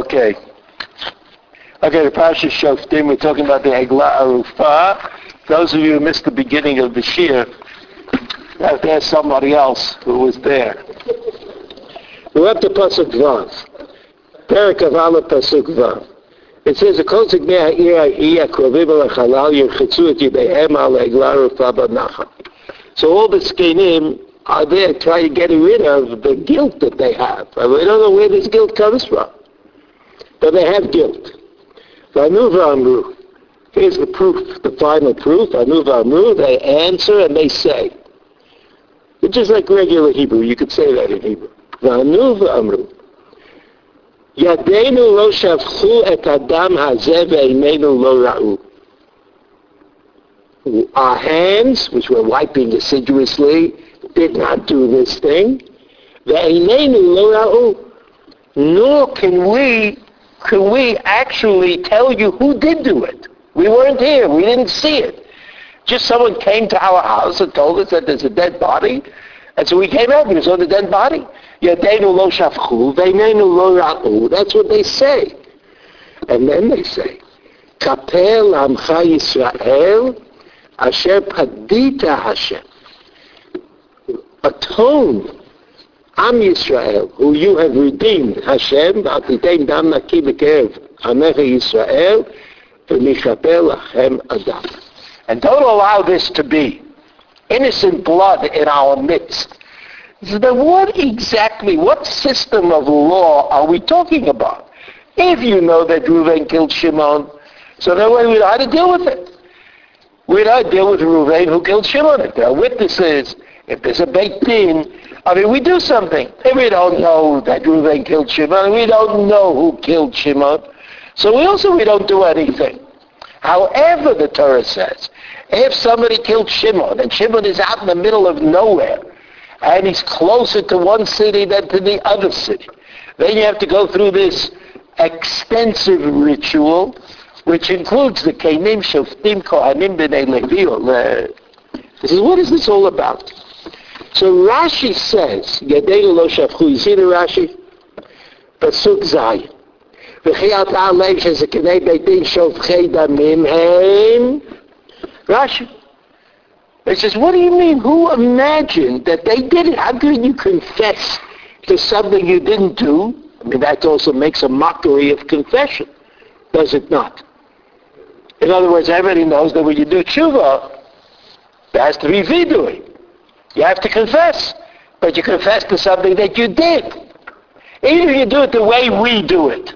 Okay. Okay, the Parsha Shoftim, we're talking about the Egla Arufa. Those of you who missed the beginning of the shiur, ask somebody else who was there. Up to Pasuk Vav. Perak of Allah Pasuk Vav. It says, "Kol ziknei ha'ir ha'ir akrovim al ha'chalal yirchetzu et yidehem al Egla Arufa b'nachal." So all the zkenim are there trying to get rid of the guilt that they have. I don't know where this guilt comes from. But they have guilt. Vanuva Amru. Here's the proof, the final proof. Vanuva Amru, they answer and they say. It's just like regular Hebrew. You could say that in Hebrew. Vanuva Amru. Yadeinu lo shavchu et adam hazeh ve'inenu lo ra'u. Our hands, which we're wiping assiduously, did not do this thing. Nor can we can we actually tell you who did do it? We weren't here. We didn't see it. Just someone came to our house and told us that there's a dead body. And so we came out and we saw the dead body. That's what they say. And then they say, Kapel amcha Yisrael, asher padita Hashem. Atone Am Yisrael, who you have redeemed, Hashem, v'atitain dam naki b'kerev Amecha Yisrael, v'michapel lachem adam. And don't allow this to be innocent blood in our midst. So then what exactly, what system of law are we talking about? If you know that Reuven killed Shimon, so then we know how to deal with it. We know how to deal with Reuven who killed Shimon. If there are witnesses, if there's a Beit Din, I mean, we do something. If we don't know that Reuven killed Shimon, we don't know who killed Shimon, so we also we don't do anything. However, the Torah says, if somebody killed Shimon, and Shimon is out in the middle of nowhere, and he's closer to one city than to the other city, then you have to go through this extensive ritual, which includes the Kenim, Shoftim, Kohanim, B'nai Levi. This is, what is this all about? So Rashi says, Yadeinu lo shafchu, you see the Rashi? Pasuk Zayin. וכי אתה עליהם שזה כדי בית דין שופכי דמים הם? Rashi. It says, what do you mean? Who imagined that they did it? How could you confess to something you didn't do? I mean, that also makes a mockery of confession, does it not? In other words, everybody knows that when you do tshuva, there has to be vidui. You have to confess. But you confess to something that you did. Even if you do it the way we do it.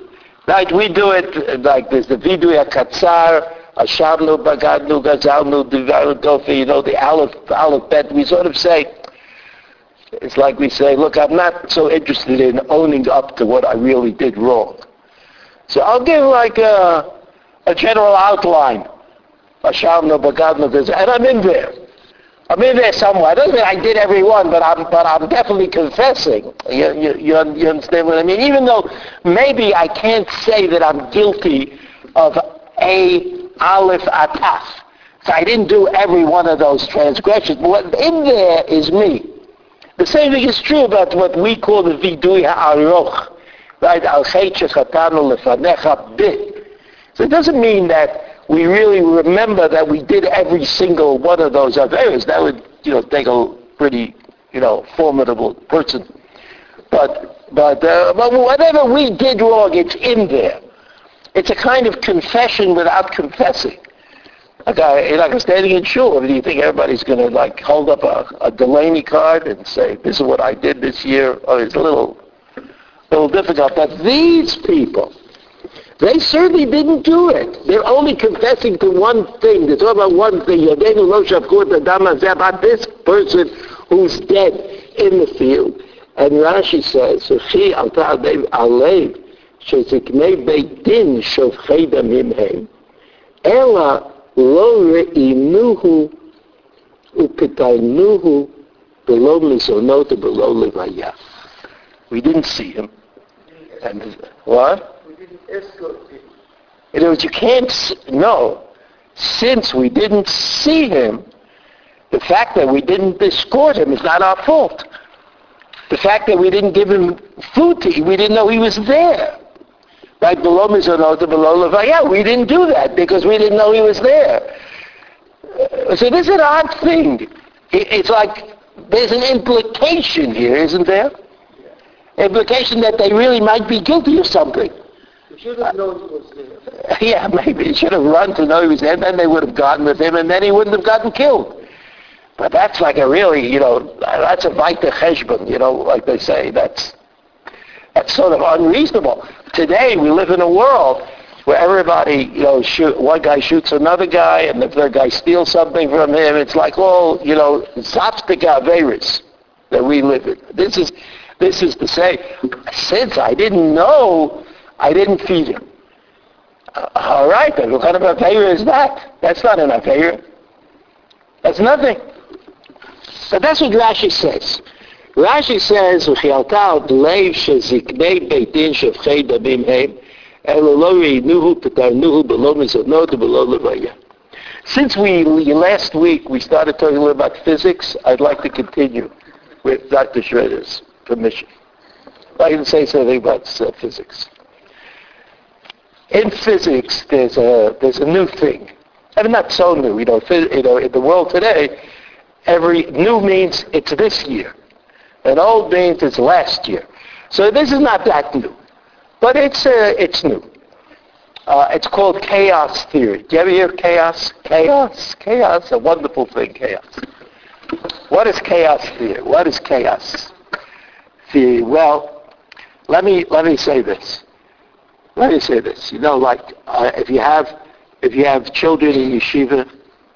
Right? We do it like this, the vidui akatzar, ashavnu, bagadnu, gazalnu, divaru dofi, you know, the aleph, aleph bet. We sort of say, it's like we say, look, I'm not so interested in owning up to what I really did wrong. So I'll give like a, a general outline. Ashavnu, bagadnu, and I'm in there. I'm in there somewhere. I don't mean I did every one, but I'm but I'm definitely confessing. You, you, you, you understand what I mean? Even though maybe I can't say that I'm guilty of a aleph ataf. So I didn't do every one of those transgressions. But what in there is me. The same thing is true about what we call the vidui ha'aroch. Right? Al chatanu lefanecha bit. So it doesn't mean that we really remember that we did every single one of those affairs. That would, you know, take a pretty, you know, formidable person. But, but, uh, but whatever we did wrong, it's in there. It's a kind of confession without confessing. Like, I, like I'm standing in shul, do you think everybody's going to like hold up a, a Delaney card and say, this is what I did this year? Oh, it's a little, little difficult. But these people, they certainly didn't do it. They're only confessing to one thing. They talk about one thing. About this person who's dead in the field. And Rashi says, "She alta alev sheziknei beit din shofchei damim hem, ela lo reinuhu upitainuhu below mizonot below levaya." We didn't see him. And what? In other words, you can't know. Since we didn't see him, the fact that we didn't escort him is not our fault. The fact that we didn't give him food to eat, we didn't know he was there. Right? Below Mizonot, below Levaya. We didn't do that because we didn't know he was there. Uh, So this is an odd thing. It's like there's an implication here, isn't there? Implication that they really might be guilty of something. Should have known he was there. Yeah, maybe he should have run to know he was there, then they would have gotten with him, and then he wouldn't have gotten killed. But that's like a really, you know, that's a vita cheshbon, you know, like they say. That's that's sort of unreasonable. Today we live in a world where everybody, you know, shoot, one guy shoots another guy, and the third guy steals something from him. It's like all, you know, zapstika averis that we live in. This is this is to say, since I didn't know, I didn't feed him. Uh, all right, then what kind of Aveira is that? That's not an Aveira. That's nothing. But that's what Rashi says. Rashi says. Since we last week we started talking a little about physics, I'd like to continue with Dr. Schroeder's permission. I can say something about uh, physics. In physics, there's a there's a new thing. I mean, not so new. You know, you know, in the world today, every new means it's this year, and old means it's last year. So this is not that new, but it's uh, it's new. Uh, it's called chaos theory. Do you ever hear chaos? Chaos, chaos, a wonderful thing, chaos. What is chaos theory? What is chaos theory? Well, let me let me say this. Let me say this. You know, like uh, if you have if you have children in yeshiva,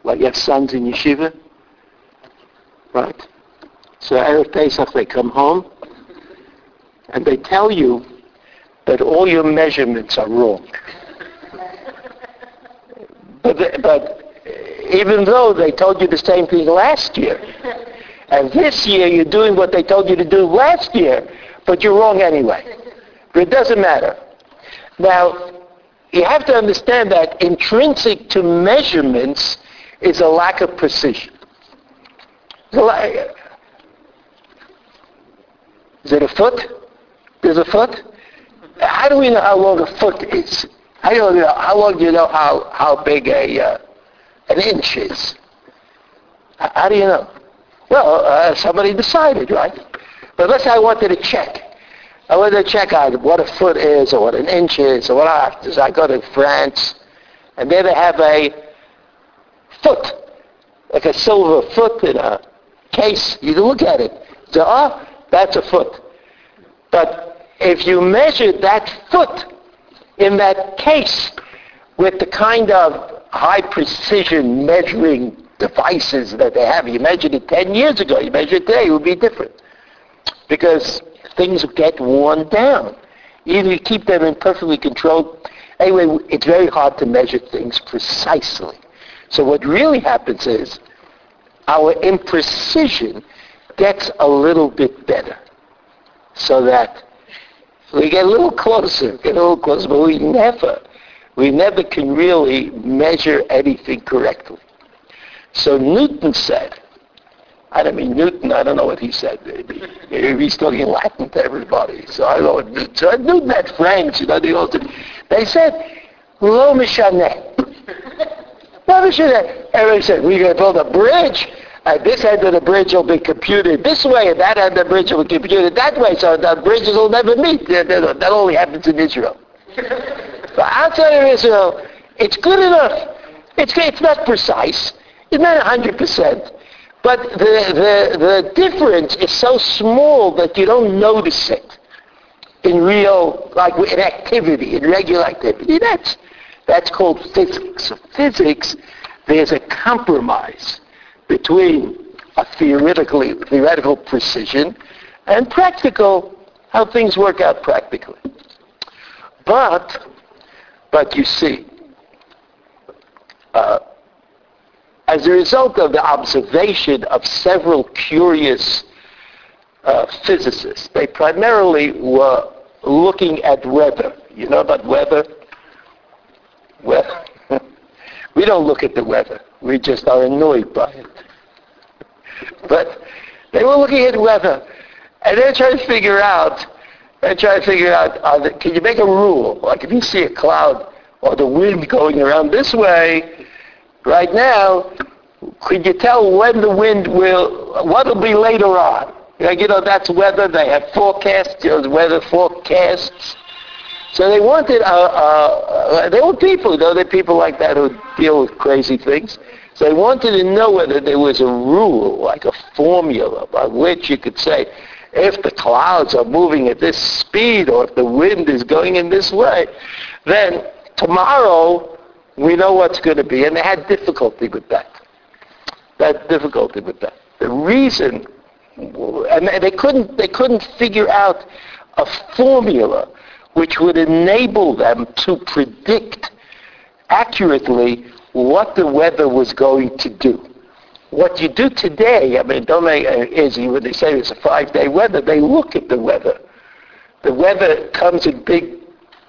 like you have sons in yeshiva, right? So erev Pesach they come home and they tell you that all your measurements are wrong. But, the- but even though they told you the same thing last year, and this year you're doing what they told you to do last year, but you're wrong anyway. But it doesn't matter. Now, you have to understand that intrinsic to measurements is a lack of precision. Is it a foot? There's a foot? How do we know how long a foot is? How, do know, how long do you know how, how big a, uh, an inch is? How do you know? Well, uh, somebody decided, right? But let's say I wanted to check. I went to check out what a foot is or what an inch is or what I have to. I go to France, and there they have a foot, like a silver foot in a case. You can look at it. So, oh, that's a foot. But if you measure that foot in that case with the kind of high precision measuring devices that they have, you measured it 10 years ago, you measure it today, it would be different. Because things get worn down. Either you keep them in perfectly controlled. Anyway, it's very hard to measure things precisely. So what really happens is our imprecision gets a little bit better. So that we get a little closer, get a little closer, but we never, we never can really measure anything correctly. So Newton said, I don't mean Newton, I don't know what he said. Maybe, he's talking Latin to everybody. So I don't know what Newton said. Newton had French, you know, they, all, they said, Lo mishaneh. Lo mishaneh. Everybody said, we're going to build a bridge. At this end of the bridge will be computed this way, and that end of the bridge will be computed that way, so the bridges will never meet. That only happens in Israel. But outside of Israel, it's good enough. It's, it's not precise. It's not 100%. But the, the, the difference is so small that you don't notice it in real, like in activity, in regular activity. That's, that's called physics. Physics, there's a compromise between a theoretically, theoretical precision and practical, how things work out practically. But, but you see, uh, as a result of the observation of several curious uh, physicists, they primarily were looking at weather. You know about weather? Weather. we don't look at the weather. We just are annoyed by it. But they were looking at weather, and they're trying to figure out, and try to figure out, the, can you make a rule? Like if you see a cloud or the wind going around this way, right now, could you tell when the wind will, what will be later on? Like, you know, that's weather. They have forecasts, you know, weather forecasts. So they wanted, uh, uh, they were people, know, they're people like that who deal with crazy things. So they wanted to know whether there was a rule, like a formula, by which you could say, if the clouds are moving at this speed or if the wind is going in this way, then tomorrow we know what's going to be. And they had difficulty with that. They had difficulty with that. The reason, and they couldn't, they couldn't figure out a formula which would enable them to predict accurately what the weather was going to do. What you do today, I mean, don't make it easy when they say it's a five-day weather, they look at the weather. The weather comes in big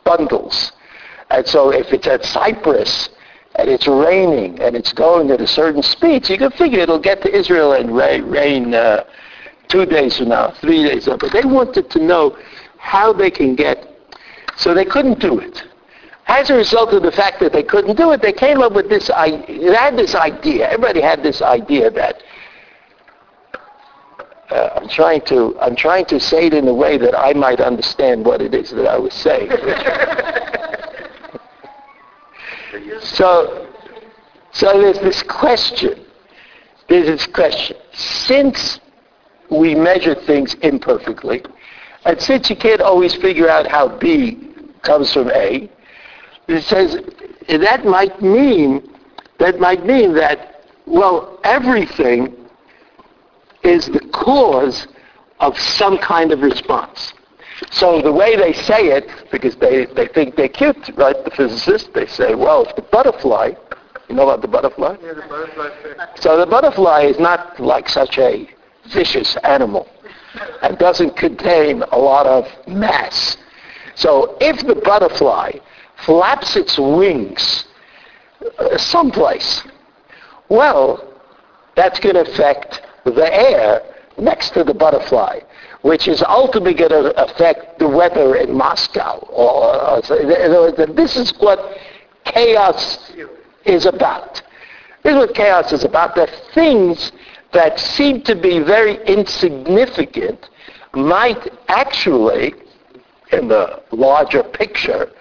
bundles. And so if it's at Cyprus and it's raining and it's going at a certain speed, so you can figure it'll get to Israel and rain, rain uh, two days from now, three days from now. But they wanted to know how they can get, so they couldn't do it. As a result of the fact that they couldn't do it, they came up with this, they had this idea, everybody had this idea that, uh, I'm trying to, I'm trying to say it in a way that I might understand what it is that I was saying. so, so there's this question, there's this question. Since we measure things imperfectly, and since you can't always figure out how B comes from A, it says that might mean that might mean that well everything is the cause of some kind of response. So the way they say it, because they, they think they're cute, right? The physicists, they say, well, if the butterfly, you know about the butterfly? Yeah, the butterfly. So the butterfly is not like such a vicious animal and doesn't contain a lot of mass. So if the butterfly flaps its wings uh, someplace, well, that's going to affect the air next to the butterfly, which is ultimately going to affect the weather in Moscow. Or, this is what chaos is about. This is what chaos is about. The things that seem to be very insignificant might actually, in the larger picture,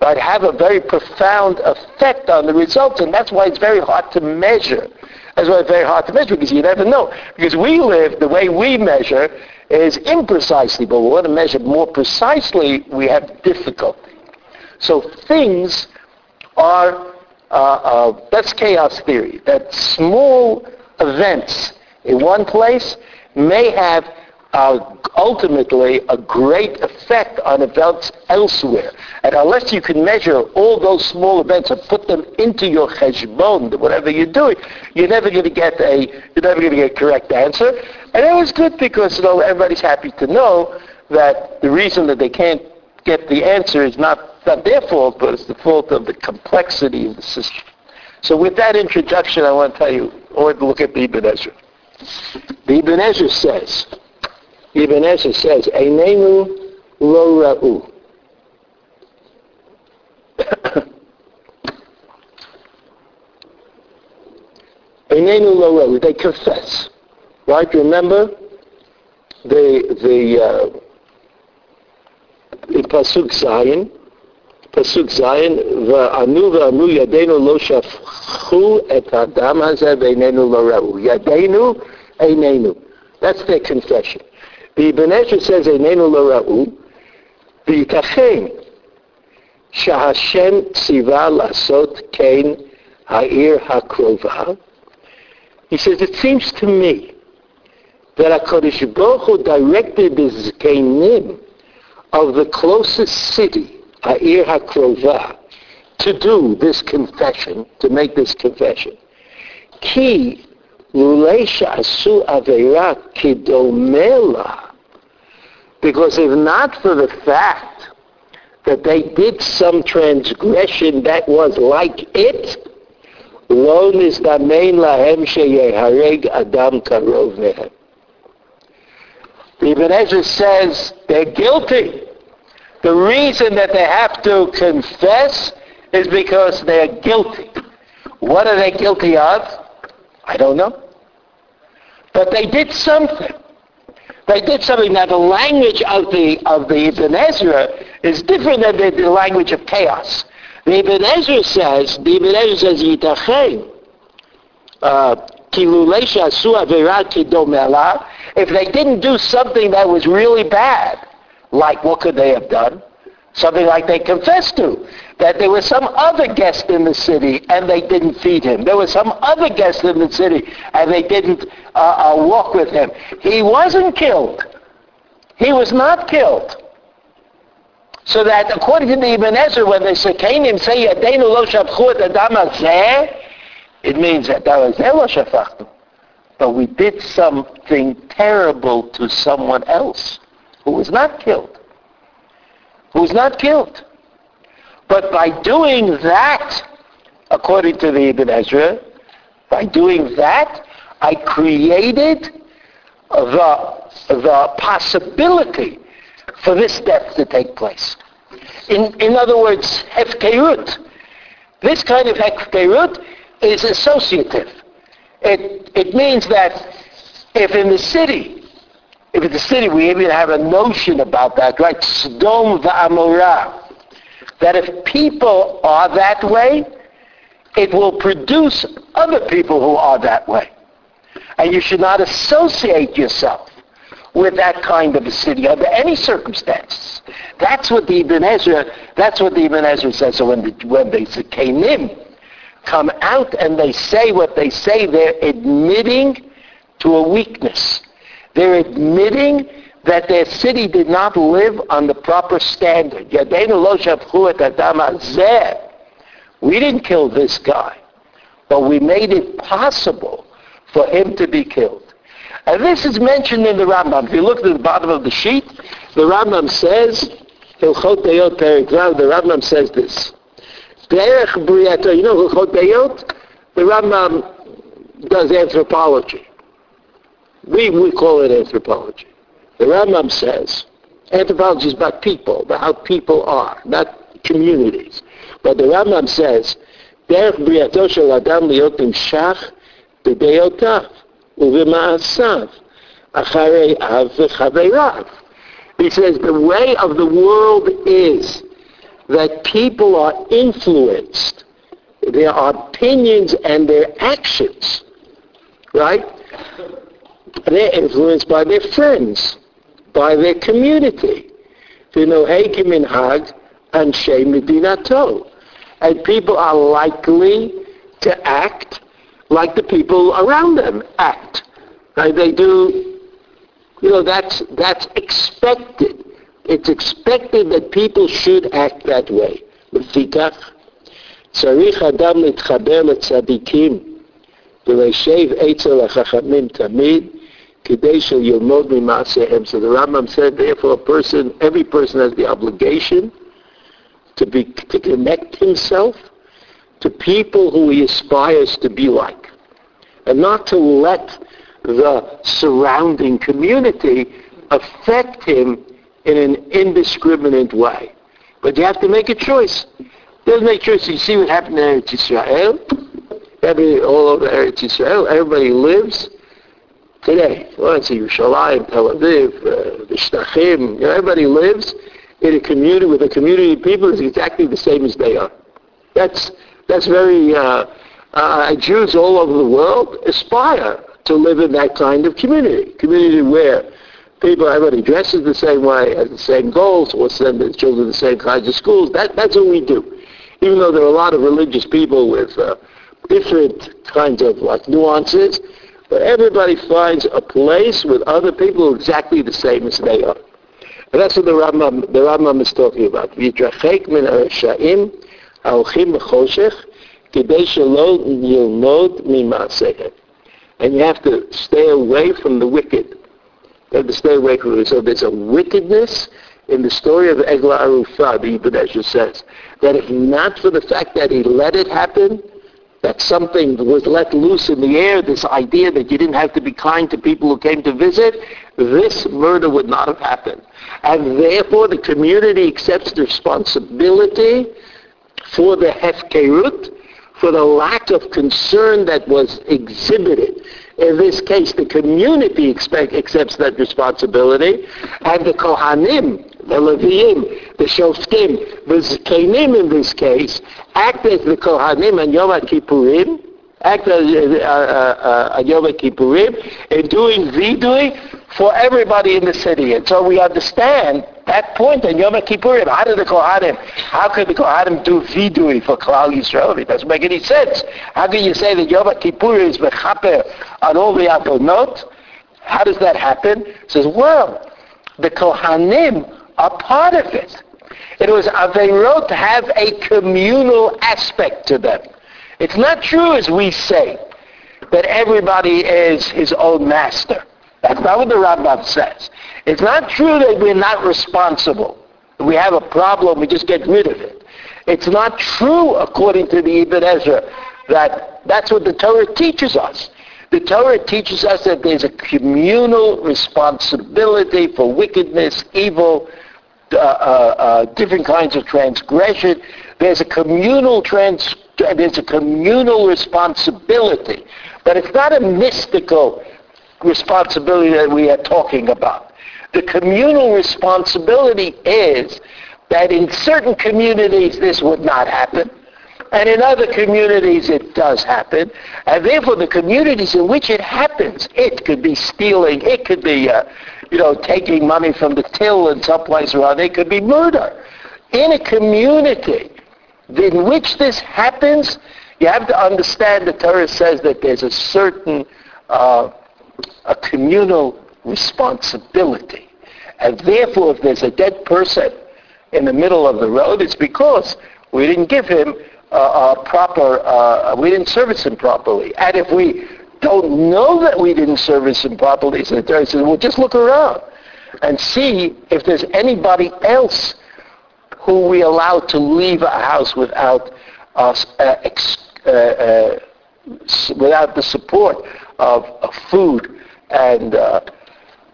right, have a very profound effect on the results, and that's why it's very hard to measure. That's why it's very hard to measure, because you never know. Because we live, the way we measure is imprecisely, but we want to measure more precisely, we have difficulty. So things are, uh, uh, that's chaos theory, that small events in one place may have uh, ultimately a great effect on events elsewhere. And unless you can measure all those small events and put them into your cheshbon, whatever you're doing, you're never going to get a you're never going to get a correct answer. And it was good because you know everybody's happy to know that the reason that they can't get the answer is not, not their fault, but it's the fault of the complexity of the system. So with that introduction, I want to tell you, or look at the Ibn Ezra. The Ibn Ezra says, Ibn Ezra says, Einenu lo ra'u. Einenu lo ra'u. They confess. Right? Remember the, the, uh, in Pasuk Zayin, Pasuk Zayin, V'anu v'anu yadenu lo shafchu et adam hazeh v'einenu lo ra'u. Yadenu, einenu. That's their confession. The Ibn Ezra says איננו לא ראו, וייתכן שהשם ציווה לעשות כן העיר הקרובה. He says, it seems to me that HaKadosh Baruch Hu directed the Zkenim of the closest city Ha'ir HaKrova, to do this confession, to make this confession. Ki lulei asu avera kidomela. because if not for the fact that they did some transgression that was like it, lahem adam mehem. Ibn Ezra says they're guilty. The reason that they have to confess is because they're guilty. What are they guilty of? I don't know. But they did something. They did something. Now the language of the of the Ibn Ezra is different than the, the language of chaos. The Ibn Ezra says, the Ibn Ezra says, Yitachen, uh, if they didn't do something that was really bad, like what could they have done? Something like they confessed to. That there was some other guest in the city and they didn't feed him. There was some other guest in the city and they didn't uh, uh, walk with him. He wasn't killed. He was not killed. So that according to the Ibn Ezra, when they say, Canim say, lo adam it means that that was lo shafachnu. But we did something terrible to someone else who was not killed who's not killed. But by doing that, according to the Ibn Ezra, by doing that, I created the, the possibility for this death to take place. In, in other words, hefkerut. This kind of hefkerut is associative. It, it means that if in the city if it's a city, we even have a notion about that, right? Sdom va'amorah. That if people are that way, it will produce other people who are that way. And you should not associate yourself with that kind of a city under any circumstances. That's what the Ibn Ezra, that's what the Ibn Ezra says. So when the, when the Zakanim come out and they say what they say, they're admitting to a weakness. They're admitting that their city did not live on the proper standard. We didn't kill this guy, but we made it possible for him to be killed. And this is mentioned in the Rambam. If you look at the bottom of the sheet, the Rambam says, the Rambam says this. You know The Rambam does anthropology. We, we call it anthropology. The Rambam says anthropology is about people, about how people are, not communities. But the Rambam says, דרך בריאתו של אדם להיות נמשך בדעותיו ובמעשיו אחרי אב וחבריו. He says the way of the world is that people are influenced, their opinions and their actions, right? They're influenced by their friends, by their community. You know, Minhag and Medinato. And people are likely to act like the people around them act. Right? They do, you know, that's, that's expected. It's expected that people should act that way. לפיכך, צריך אדם להתחבר לצדיקים ולשב אצל החכמים תמיד so the Rambam said, therefore a person, every person has the obligation to be to connect himself to people who he aspires to be like. And not to let the surrounding community affect him in an indiscriminate way. But you have to make a choice. You have to make a choice. You see what happened in Eretz Israel? Every, all over Eretz Israel, everybody lives today. Well, it's Yerushalayim, Tel Aviv, uh. You know, everybody lives in a community with a community of people is exactly the same as they are. That's that's very uh, uh, Jews all over the world aspire to live in that kind of community, community where people, everybody dresses the same way, has the same goals, or send their children to the same kinds of schools. That, that's what we do. Even though there are a lot of religious people with uh, different kinds of like nuances, but everybody finds a place with other people exactly the same as they are. And that's what the Rambam, the Rambam is talking about. Yitrachek min ha-resha'im ha-olchim b'choshech yilmod mima'asehem. And you have to stay away from the wicked. You have to stay away from it. So there's a wickedness in the story of Eglah Arufah, the Yibudesha says, that if not for the fact that he let it happen, that something was let loose in the air, this idea that you didn't have to be kind to people who came to visit, this murder would not have happened. And therefore the community accepts the responsibility for the hefkerut, for the lack of concern that was exhibited. In this case, the community expect, accepts that responsibility, and the Kohanim, the Leviim, the Shoftim, the Zkenim in this case, act as the Kohanim and Yom Kippurim, act as uh, uh, uh, Yom Kippurim, in doing vidui for everybody in the city. And so we understand that point in Yom Kippurim. How did the Kohanim, how could the Kohanim do vidui for Klal Yisrael? It doesn't make any sense. How can you say that Yom Kippur is mechaper on all the Atonot? How does that happen? It says, well, the Kohanim are part of it. It was Averot to have a communal aspect to them. It's not true as we say that everybody is his own master. That's not what the Rambam says. It's not true that we're not responsible. we have a problem, we just get rid of it. It's not true, according to the Ibn Ezra, that that's what the Torah teaches us. The Torah teaches us that there's a communal responsibility for wickedness, evil, uh, uh, uh, different kinds of transgression. There's a communal trans, there's a communal responsibility, but it's not a mystical responsibility that we are talking about. The communal responsibility is that in certain communities this would not happen, and in other communities it does happen, and therefore the communities in which it happens, it could be stealing, it could be, uh, you know, taking money from the till in some place it could be murder. In a community in which this happens, you have to understand the Torah says that there's a certain uh, a communal responsibility. And therefore, if there's a dead person in the middle of the road, it's because we didn't give him uh, proper, uh, we didn't service him properly. And if we don't know that we didn't service him properly, so the Torah says, well, just look around and see if there's anybody else who we allow to leave a house without us, uh, ex- uh, uh, without the support of, of food and uh,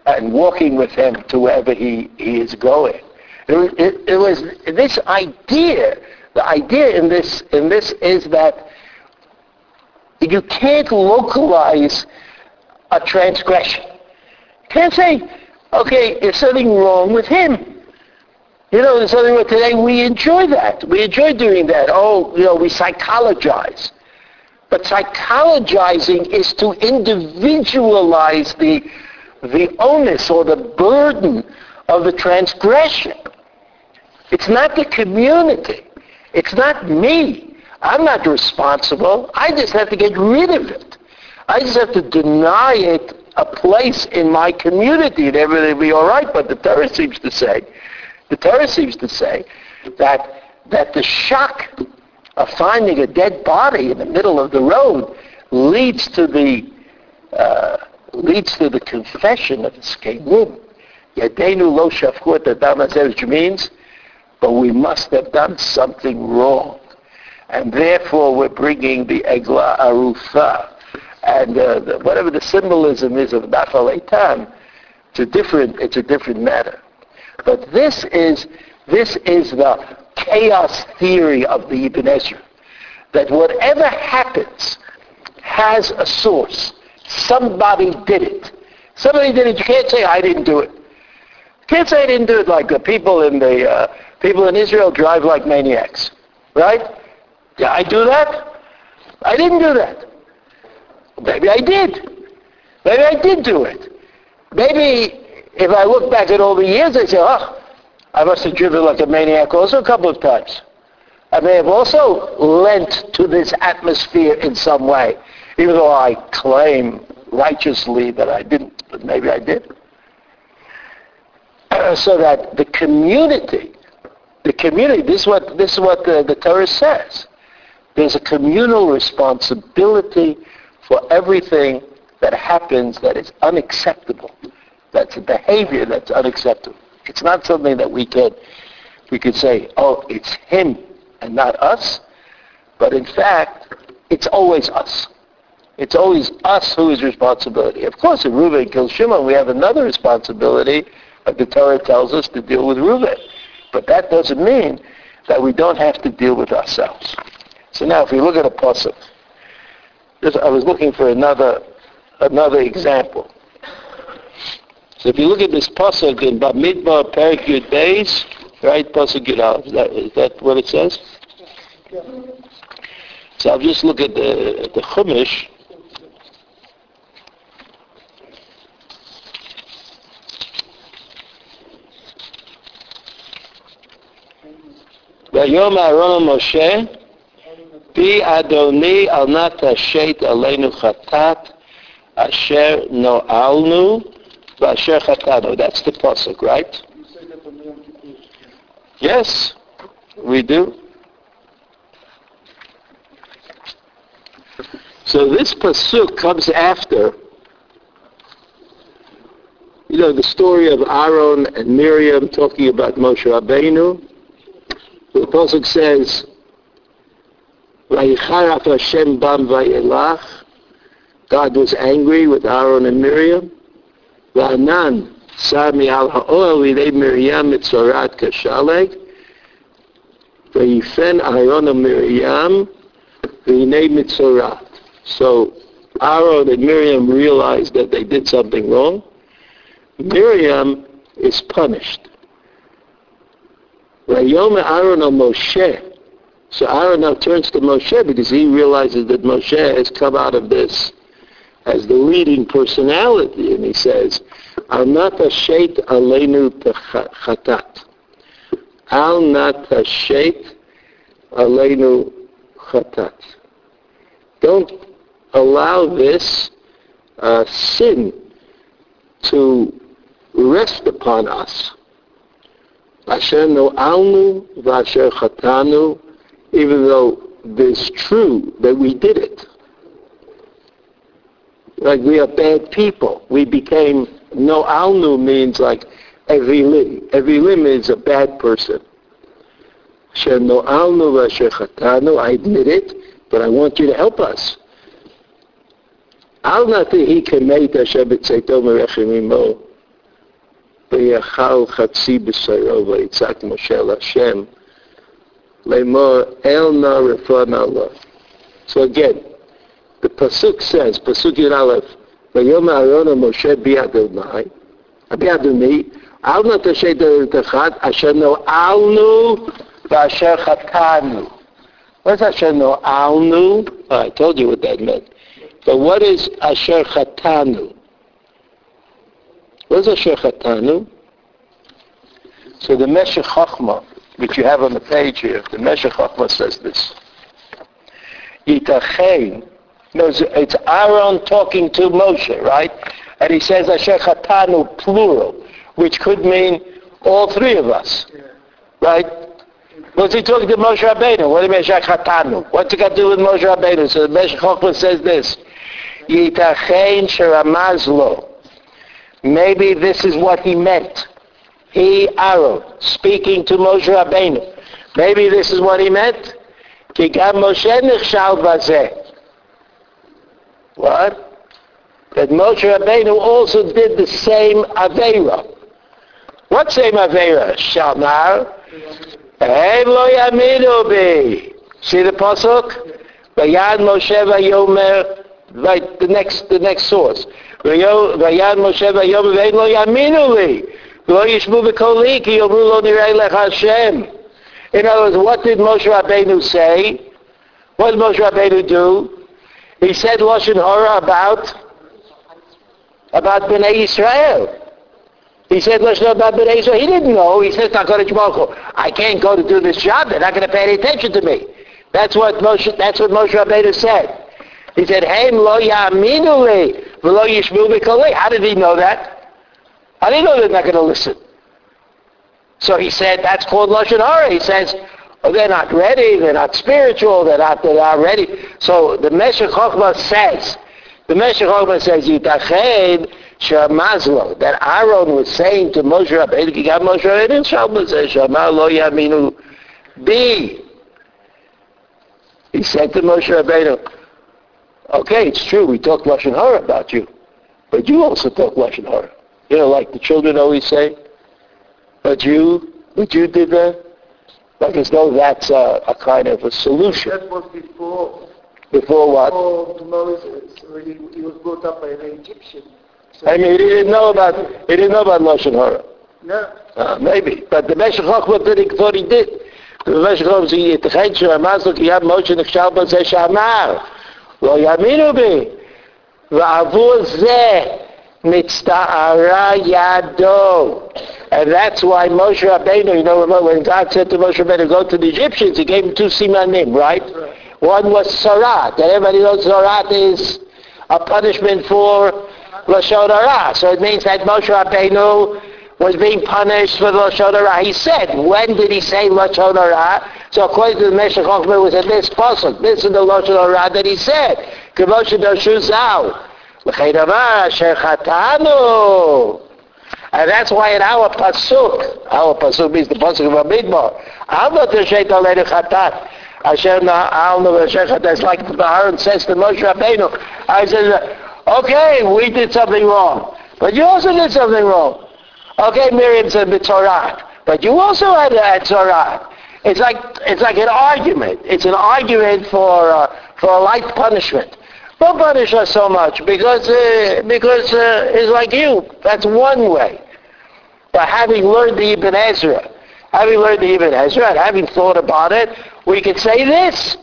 and walking with him to wherever he, he is going. It it, it was this idea. The idea in this in this is that you can't localize a transgression. You can't say, okay, there's something wrong with him. You know, there's something wrong today. We enjoy that. We enjoy doing that. Oh, you know, we psychologize. But psychologizing is to individualize the, the onus or the burden of the transgression. It's not the community. It's not me. I'm not responsible. I just have to get rid of it. I just have to deny it a place in my community and everything will be all right. But the Torah seems to say, the Torah seems to say that that the shock of finding a dead body in the middle of the road leads to the uh, leads to the confession of Zkenim. Yadenu lo shafkut adam which means, but we must have done something wrong. And therefore we're bringing the Egla Arufa. And uh, the, whatever the symbolism is of Nachal Eitan, it's a different, it's a different matter. But this is, this is the chaos theory of the Ibn Ezra. That whatever happens has a source. Somebody did it. Somebody did it. You can't say, I didn't do it. You can't say I didn't do it like the people in the uh, people in Israel drive like maniacs. Right? Did I do that? I didn't do that. Maybe I did. Maybe I did do it. Maybe if I look back at all the years, I say, oh, I must have driven like a maniac also a couple of times. I may have also lent to this atmosphere in some way, even though I claim righteously that I didn't, but maybe I did. So that the community, the community, this is what, this is what the, the Torah says. There's a communal responsibility for everything that happens that is unacceptable. That's a behavior that's unacceptable. It's not something that we could we could say, oh, it's him and not us. But in fact, it's always us. It's always us who is responsibility. Of course, if Reuben kills Shimon, we have another responsibility, the Torah tells us to deal with Reuben. But that doesn't mean that we don't have to deal with ourselves. So now if you look at a pasuk, I was looking for another another example. So if you look at this pasuk in Bamidbar Perik Yud Beis, right pasuk Yud is that what it says? So I'll just look at the the Chumash. Vayom Aaron Moshe Bi Adoni al nat hashet aleinu chatat asher no'alnu v'asher chatanu. Oh, that's the Pasuk, right? Yes, we do. So this Pasuk comes after you know, the story of Aaron and Miriam talking about Moshe Rabbeinu. The Pasuk says, God was angry with Aaron and Miriam. Va'anan sami al v'idei Miriam mitzorat kashaleg. Vayifen Aaron and Miriam v'inei mitzorat. So Aaron and Miriam realized that they did something wrong. Miriam is punished. Aaron on Moshe. So Aaron now turns to Moshe because he realizes that Moshe has come out of this as the leading personality, and he says, "Al not sheit aleinu chatat. Al not sheit aleinu chatat. Don't allow this uh, sin to rest upon us. Asher no'alnu v'asher chatanu, even though it's true that we did it. Like we are bad people. We became, no alnu means like every limb. Every limb is a bad person. No alnu I admit it, but I want you to help us. Al natihi kemet asher b'tzeito merechimimo v'yachal chatsi b'sayro v'itzak Moshe l'Hashem. Lemor elna refon Allah. So again, the pasuk says, pasuk Yud Aleph, Vayom Aaron Moshe bi'adonai, bi'adoni, al na tashay deretachat, asher no'alnu v'asher chatanu. What's asher no'alnu? Oh, I told you what that meant. But what is asher chatanu? What is asher chatanu? So the Meshech Chochmah, which you have on the page here, the Meshech Chochmah says this. Yitachein, no, it's Aaron talking to Moshe, right? And he says Asher Chatanu, plural, which could mean all three of us, right? Was he talking to Moshe Rabbeinu? What do you mean, Chatanu? What's it got to do with Moshe Rabbeinu? So the Meshech Chochmah says this. Yitachein sheramazlo. Maybe this is what he meant. He, Aaron, speaking to Moshe Rabbeinu. Maybe this is what he meant. Ki gam Moshe nichshal bazeh. What? That Moshe Rabbeinu also did the same Aveira. What same Aveira? Shalmar. Hey lo yaminu bi. See the pasuk? Vayad Moshe vayomer Right, the next, the next source. Vayad Moshe vayom ve'en lo yaminu li. In other words, what did Moshe Rabbeinu say? What did Moshe Rabbeinu do? He said Lashon Hara about, about Bnei Israel. He said Lashon Hara about Bnei Israel. He didn't know. He says, I can't go to do this job. They're not going to pay any attention to me. That's what Moshe, that's what Moshe Rabbeinu said. He said, Hey, lo ya'aminu li, v'lo yishmu. How did he know that? How did he know they're not going to listen? So he said, that's called Lashon Hara. He says, oh, they're not ready, they're not spiritual, they're not, they're not ready. So the Meshech Chochmah says, the Meshech Chochmah says, Yitached Shamazlo, that Aaron was saying to Moshe Rabbeinu, he got Moshe Rabbeinu, Shalma says, Shama lo yaminu bi. He said to Moshe Rabbeinu, Okay, it's true, we talked Lashon Hara about you, but you also talk Lashon Hara. You know, like the children always say, "But you, but you did that. Like as though that's a, a kind of a solution. That was before. Before what? Before Moses, when he, was brought up by the Egyptian. So I mean, he didn't know about he didn't know about lashon hara. No. Uh, maybe, but the Meshech Chochma did it, thought he did. The Meshech Chochma said, "Yitchein she'amazuk yad Moshe nechshal b'zeh Shamar. lo yaminu bi v'avu zeh yado. And that's why Moshe Rabbeinu, you know, when God said to Moshe Rabbeinu, go to the Egyptians, he gave him two simanim, right? right. One was sarat. Everybody knows sarat is a punishment for Lashon Hara. So it means that Moshe Rabbeinu was being punished for Lashon Hara. He said, when did he say Lashon Hara? So according to the Meshech it was at this passage. This is the Lashon Hara that he said. Kavoshe Doshu Zau. And that's why in our pasuk, our pasuk means the pasuk of Amidbar, Al not Reshet Aleinu Chatat, Asher Na'al No Reshet Chatat, it's like the Aaron says to Moshe Rabbeinu, I said, okay, we did something wrong, but you also did something wrong. Okay, Miriam said Mitzorat, but you also had a Tzorat. It's like, it's like an argument. It's an argument for, uh, for a light punishment. Don't punish us so much because uh, because uh, it's like you. That's one way. But having learned the Ibn Ezra, having learned the Ibn Ezra, and having thought about it, we could say this: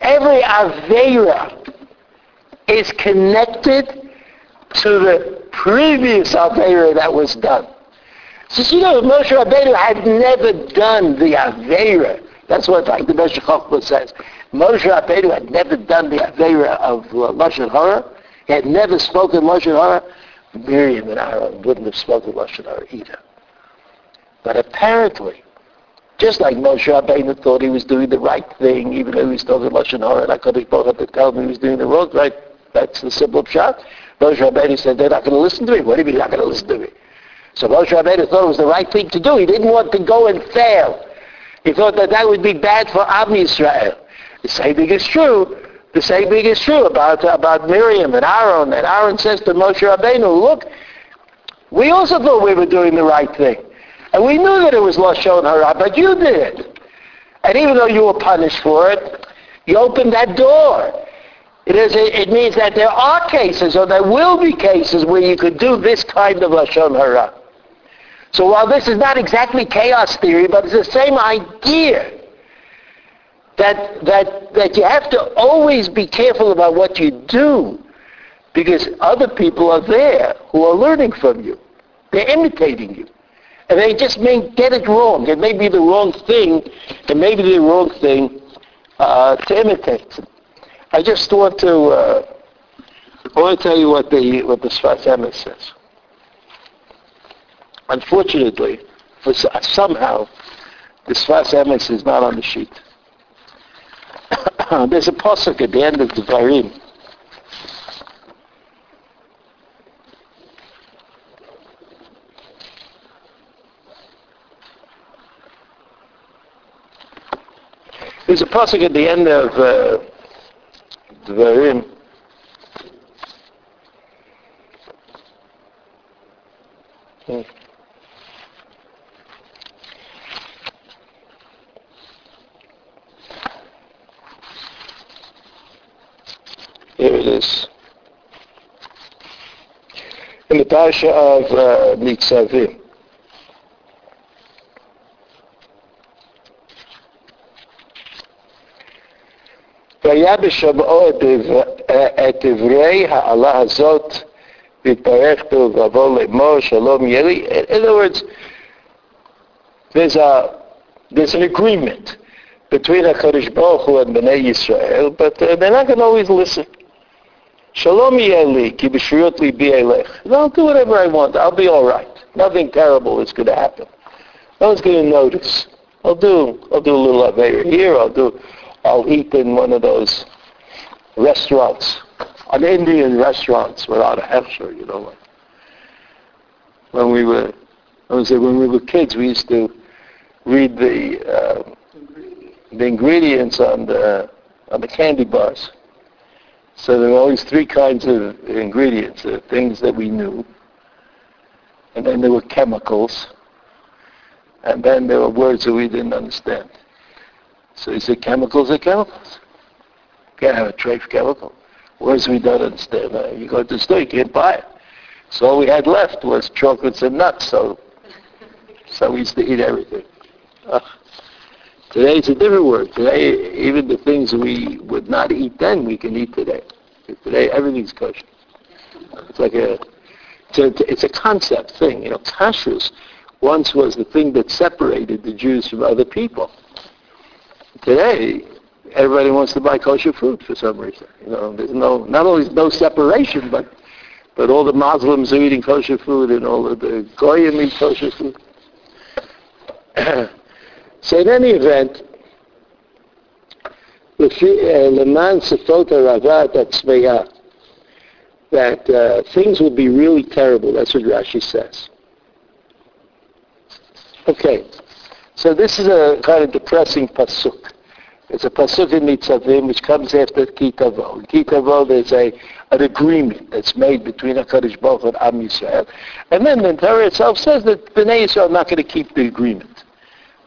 every avera is connected to the previous avera that was done. So you know, Moshe Rabbeinu had never done the avera. That's what like the Meshech Chochmah says. Moshe Rabbeinu had never done the Avera of uh, Lashon Hara. He had never spoken Lashon Hara. Miriam and Aaron wouldn't have spoken Lashon Hara either. But apparently, just like Moshe Rabbeinu thought he was doing the right thing, even though he was talking Lashon Hara, and HaKadosh Baruch had to tell him he was doing the wrong right. That's the simple shot. Moshe Rabbeinu said, they're not going to listen to me. What do you mean not going to listen to me? So Moshe Rabbeinu thought it was the right thing to do. He didn't want to go and fail. He thought that that would be bad for Am Yisrael. The same thing is true. The same thing is true about, about Miriam and Aaron. And Aaron says to Moshe Rabbeinu, look, we also thought we were doing the right thing. And we knew that it was Lashon Hara, but you did. it. And even though you were punished for it, you opened that door. It, is, it means that there are cases, or there will be cases, where you could do this kind of Lashon Hara. So while this is not exactly chaos theory, but it's the same idea that, that, that you have to always be careful about what you do because other people are there who are learning from you. They're imitating you. And they just may get it wrong. It may be the wrong thing. It may be the wrong thing uh, to imitate. I just want to, uh, I want to tell you what the, what the Sfas says. Unfortunately, for somehow, the Emes is not on the sheet. There's a pasuk at the end of the Devarim. There's a pasuk at the end of uh, the Devarim. Hmm. Here it is. In the parasha of uh, Nitzavim. והיה בשמעו את דברי העלה הזאת והתברך בו ועבור לאמור שלום יהיה לי. In other words, there's a there's an agreement between HaKadosh Baruch Hu and Bnei Yisrael, but uh, they're not going to always listen. Shalom yeli ki elech. I'll do whatever I want. I'll be all right. Nothing terrible is going to happen. No one's going to notice. I'll do. I'll do a little aveir here. I'll do. I'll eat in one of those restaurants, an Indian restaurants without a hechsher. You know, when we were, I would say when we were kids, we used to read the uh, the ingredients on the on the candy bars. So there were always three kinds of ingredients. Were things that we knew, and then there were chemicals, and then there were words that we didn't understand. So he said, chemicals are chemicals. You can't have a trace chemical. Words we don't understand. Uh, you go to the store, you can't buy it. So all we had left was chocolates and nuts. So, so we used to eat everything. Uh, today it's a different word. Today, even the things we would not eat then, we can eat today. Today, everything's kosher. It's like a, it's a, it's a concept thing. You know, kashrus once was the thing that separated the Jews from other people. Today, everybody wants to buy kosher food for some reason. You know, there's no, not only no separation, but but all the Muslims are eating kosher food and all of the Goyim eat kosher food. so in any event, Leman Sefota Ravat Atzmeya, that uh, things will be really terrible. That's what Rashi says. Okay, so this is a kind of depressing pasuk. It's a pasuk in Nitzavim which comes after Kitavo. In Kitavo there's a, an agreement that's made between HaKadosh Baruch and Am Yisrael. And then the Torah itself says that Bnei Yisrael are not going to keep the agreement.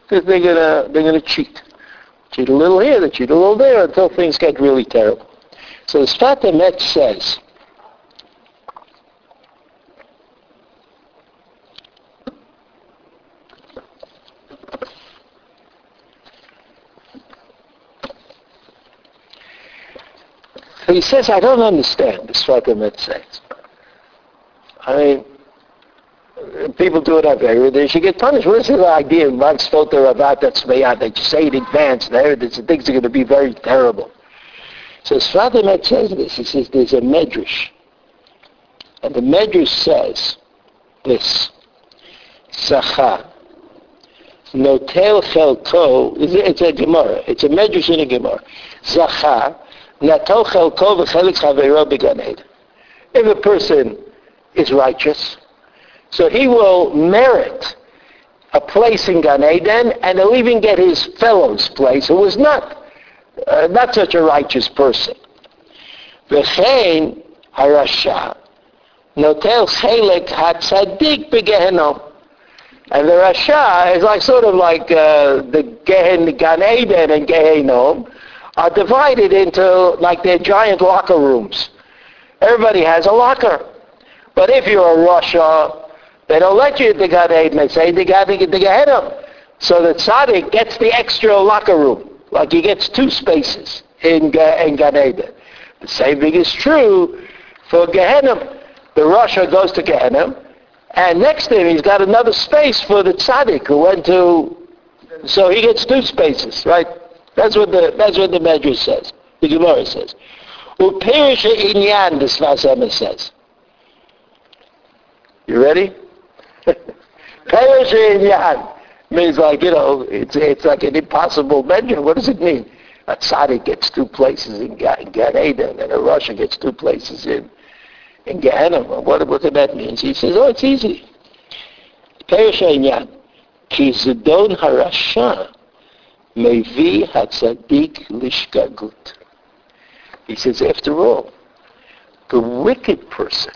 Because they're going to they're to cheat. Cheat a little here, they cheat a little there until things get really terrible. So the Sfat Emet says, he says, I don't understand, the Sfat Emet says. I mean, people do it Avera, they should get punished. What is the idea of Max Filter about that Smayat that you say in advance there, that things are going to be very terrible. So Sfat Emet says this. He says there's a Medrash. And the Medrash says this. Sacha. Notel Chelko. It's a Gemara. It's a Medrash in a Gemara. Zacha. If a person is righteous, so he will merit a place in Gan Eden, and he'll even get his fellow's place, who was not uh, not such a righteous person. V'chein harasha notel chelek hatzadik begehenom. And the Rasha is like sort of like uh, the Gehen, Gan Eden and Gehenom, are divided into like their giant locker rooms. Everybody has a locker. But if you're a rasha, they don't let you Gan Eden. They say they got to get the Gehenna. So the tzaddik gets the extra locker room. Like he gets two spaces in, in Gan Eden. The same thing is true for Gehenna. The rasha goes to Gehenna, and next to him he's got another space for the tzaddik who went to, so he gets two spaces, right? That's what the that's what the Medrash says. The Gemara says. Uperisha inyan, the Emes says. You ready? Means like, you know, it's it's like an impossible measure. What does it mean? A tzaddik gets two places in Gan Eden, and a rasha gets two places in in Gehenna. What what that means? He says, oh, it's easy. Perisha inyan. Ki zedon harasha Mevi Hatzadik Lishgagut. He says, after all, the wicked person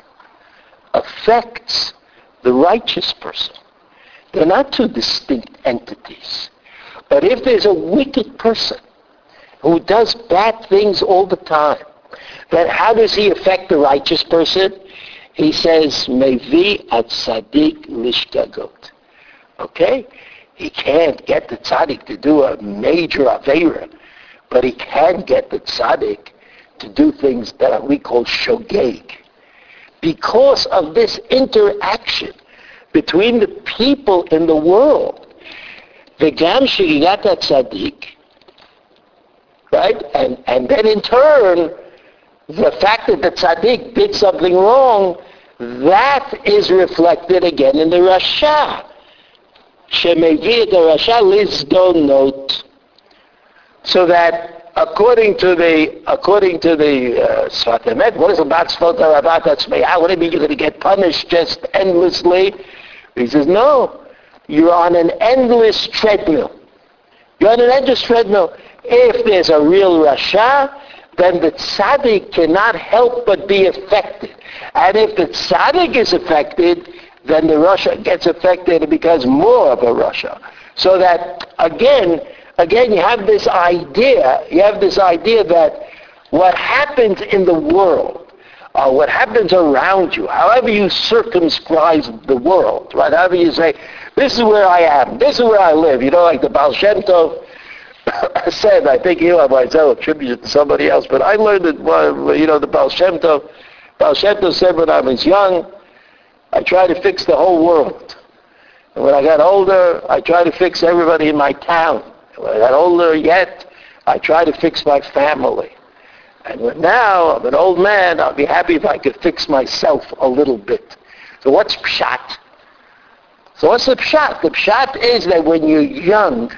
affects the righteous person. They're not two distinct entities. But if there's a wicked person who does bad things all the time, then how does he affect the righteous person? He says, "May Mevi Hatzadik Lishgagut. Okay? He can't get the tzaddik to do a major avera, but he can get the tzaddik to do things that we call shogeg. Because of this interaction between the people in the world. V'gam shigigata tzaddik, right? And, and then in turn, the fact that the tzaddik did something wrong, that is reflected again in the rasha. Shemevi rasha lizdon. So that according to the according to the Sfat Emet, uh, what is about Sfot Rabat What do you mean you're going to get punished just endlessly? He says, no. You're on an endless treadmill. You're on an endless treadmill. If there's a real Rasha, ah, then the tzaddik cannot help but be affected. And if the tzaddik is affected, then the rasha gets affected and becomes more of a rasha. So that, again, again, you have this idea, you have this idea that what happens in the world, uh, what happens around you, however you circumscribe the world, right? However you say, this is where I am, this is where I live, you know, like the Baal Shem Tov said, I think Elie Wiesel attributed to somebody else, but I learned well, you know, the Baal Shem Tov, Baal Shem Tov said when I was young, I tried to fix the whole world. And when I got older, I tried to fix everybody in my town. When I got older yet, I tried to fix my family. And now I'm an old man, I'll be happy if I could fix myself a little bit. So what's pshat? So what's the pshat? The pshat is that when you're young,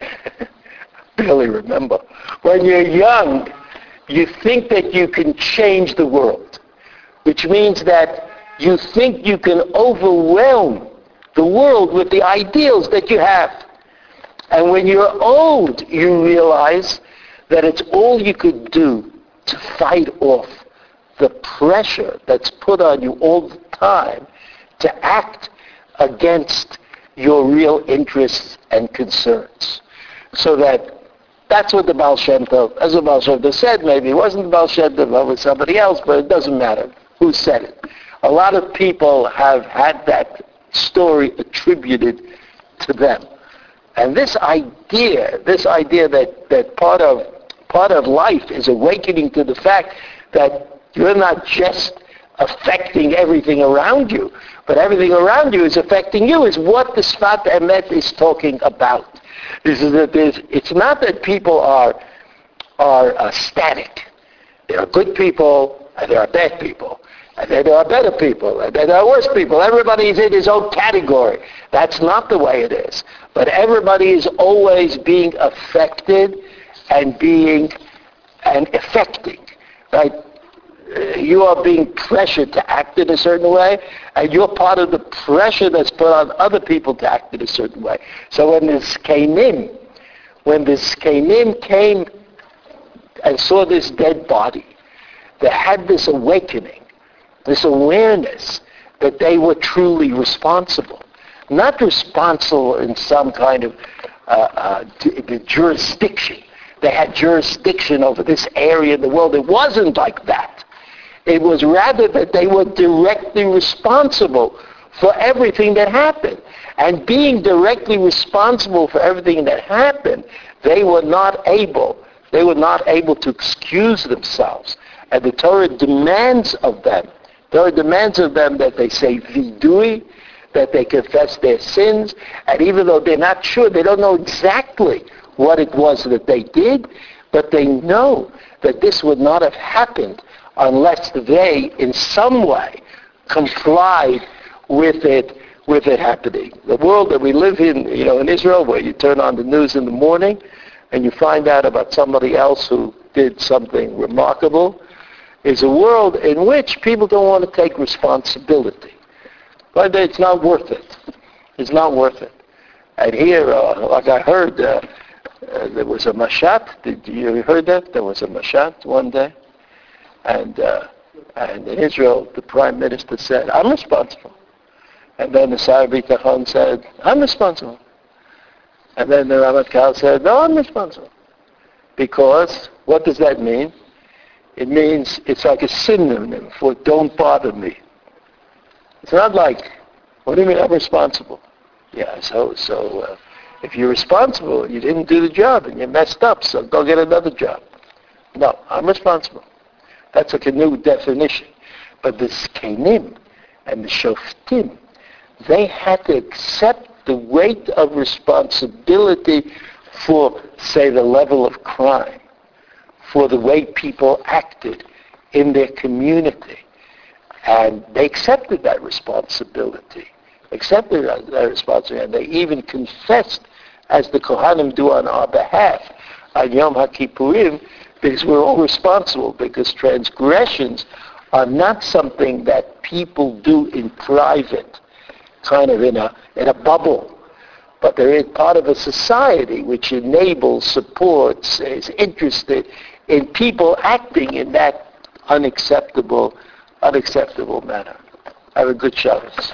barely remember, when you're young, you think that you can change the world, which means that you think you can overwhelm the world with the ideals that you have. And when you're old, you realize that it's all you could do to fight off the pressure that's put on you all the time to act against your real interests and concerns. So that that's what the Baal Shem Tov, as the Baal Shem Tov said maybe, it wasn't the Baal Shem Tov, it was somebody else, but it doesn't matter who said it. A lot of people have had that story attributed to them. And this idea, this idea that, that part of part of life is awakening to the fact that you're not just affecting everything around you, but everything around you is affecting you, is what the Sfat Emet is talking about. This is that it's not that people are, are uh, static. There are good people and there are bad people. And then there are better people, and then there are worse people. Everybody is in his own category. That's not the way it is. But everybody is always being affected and being and affecting, right? You are being pressured to act in a certain way, and you're part of the pressure that's put on other people to act in a certain way. So when this came in, when this came in, came and saw this dead body, they had this awakening this awareness that they were truly responsible. Not responsible in some kind of uh, uh, d- jurisdiction. They had jurisdiction over this area of the world. It wasn't like that. It was rather that they were directly responsible for everything that happened. And being directly responsible for everything that happened, they were not able, they were not able to excuse themselves. And the Torah demands of them Torah demands of them that they say vidui, that they confess their sins, and even though they're not sure, they don't know exactly what it was that they did, but they know that this would not have happened unless they, in some way, complied with it, with it happening. The world that we live in, you know, in Israel, where you turn on the news in the morning and you find out about somebody else who did something remarkable, is a world in which people don't want to take responsibility. But it's not worth it. It's not worth it. And here, uh, like I heard, uh, uh, there was a mashat. Did you heard that? There was a mashat one day. And, uh, and in Israel, the prime minister said, I'm responsible. And then the Sar Bitachon said, I'm responsible. And then the Ramatkal said, no, I'm responsible. Because, what does that mean? It means it's like a synonym for don't bother me. It's not like, what do you mean I'm responsible? Yeah, so, so uh, if you're responsible, you didn't do the job and you messed up, so go get another job. No, I'm responsible. That's like a new definition. But the Zkenim and the Shoftim, they had to accept the weight of responsibility for, say, the level of crime for the way people acted in their community. And they accepted that responsibility, accepted that, responsibility, and they even confessed, as the Kohanim do on our behalf, on Yom HaKippurim, because we're all responsible, because transgressions are not something that people do in private, kind of in a, in a bubble but they're part of a society which enables, supports, is interested in people acting in that unacceptable, unacceptable manner. Have a good Shabbos.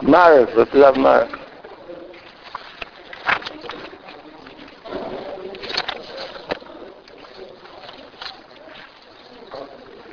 Нарес, это я знаю.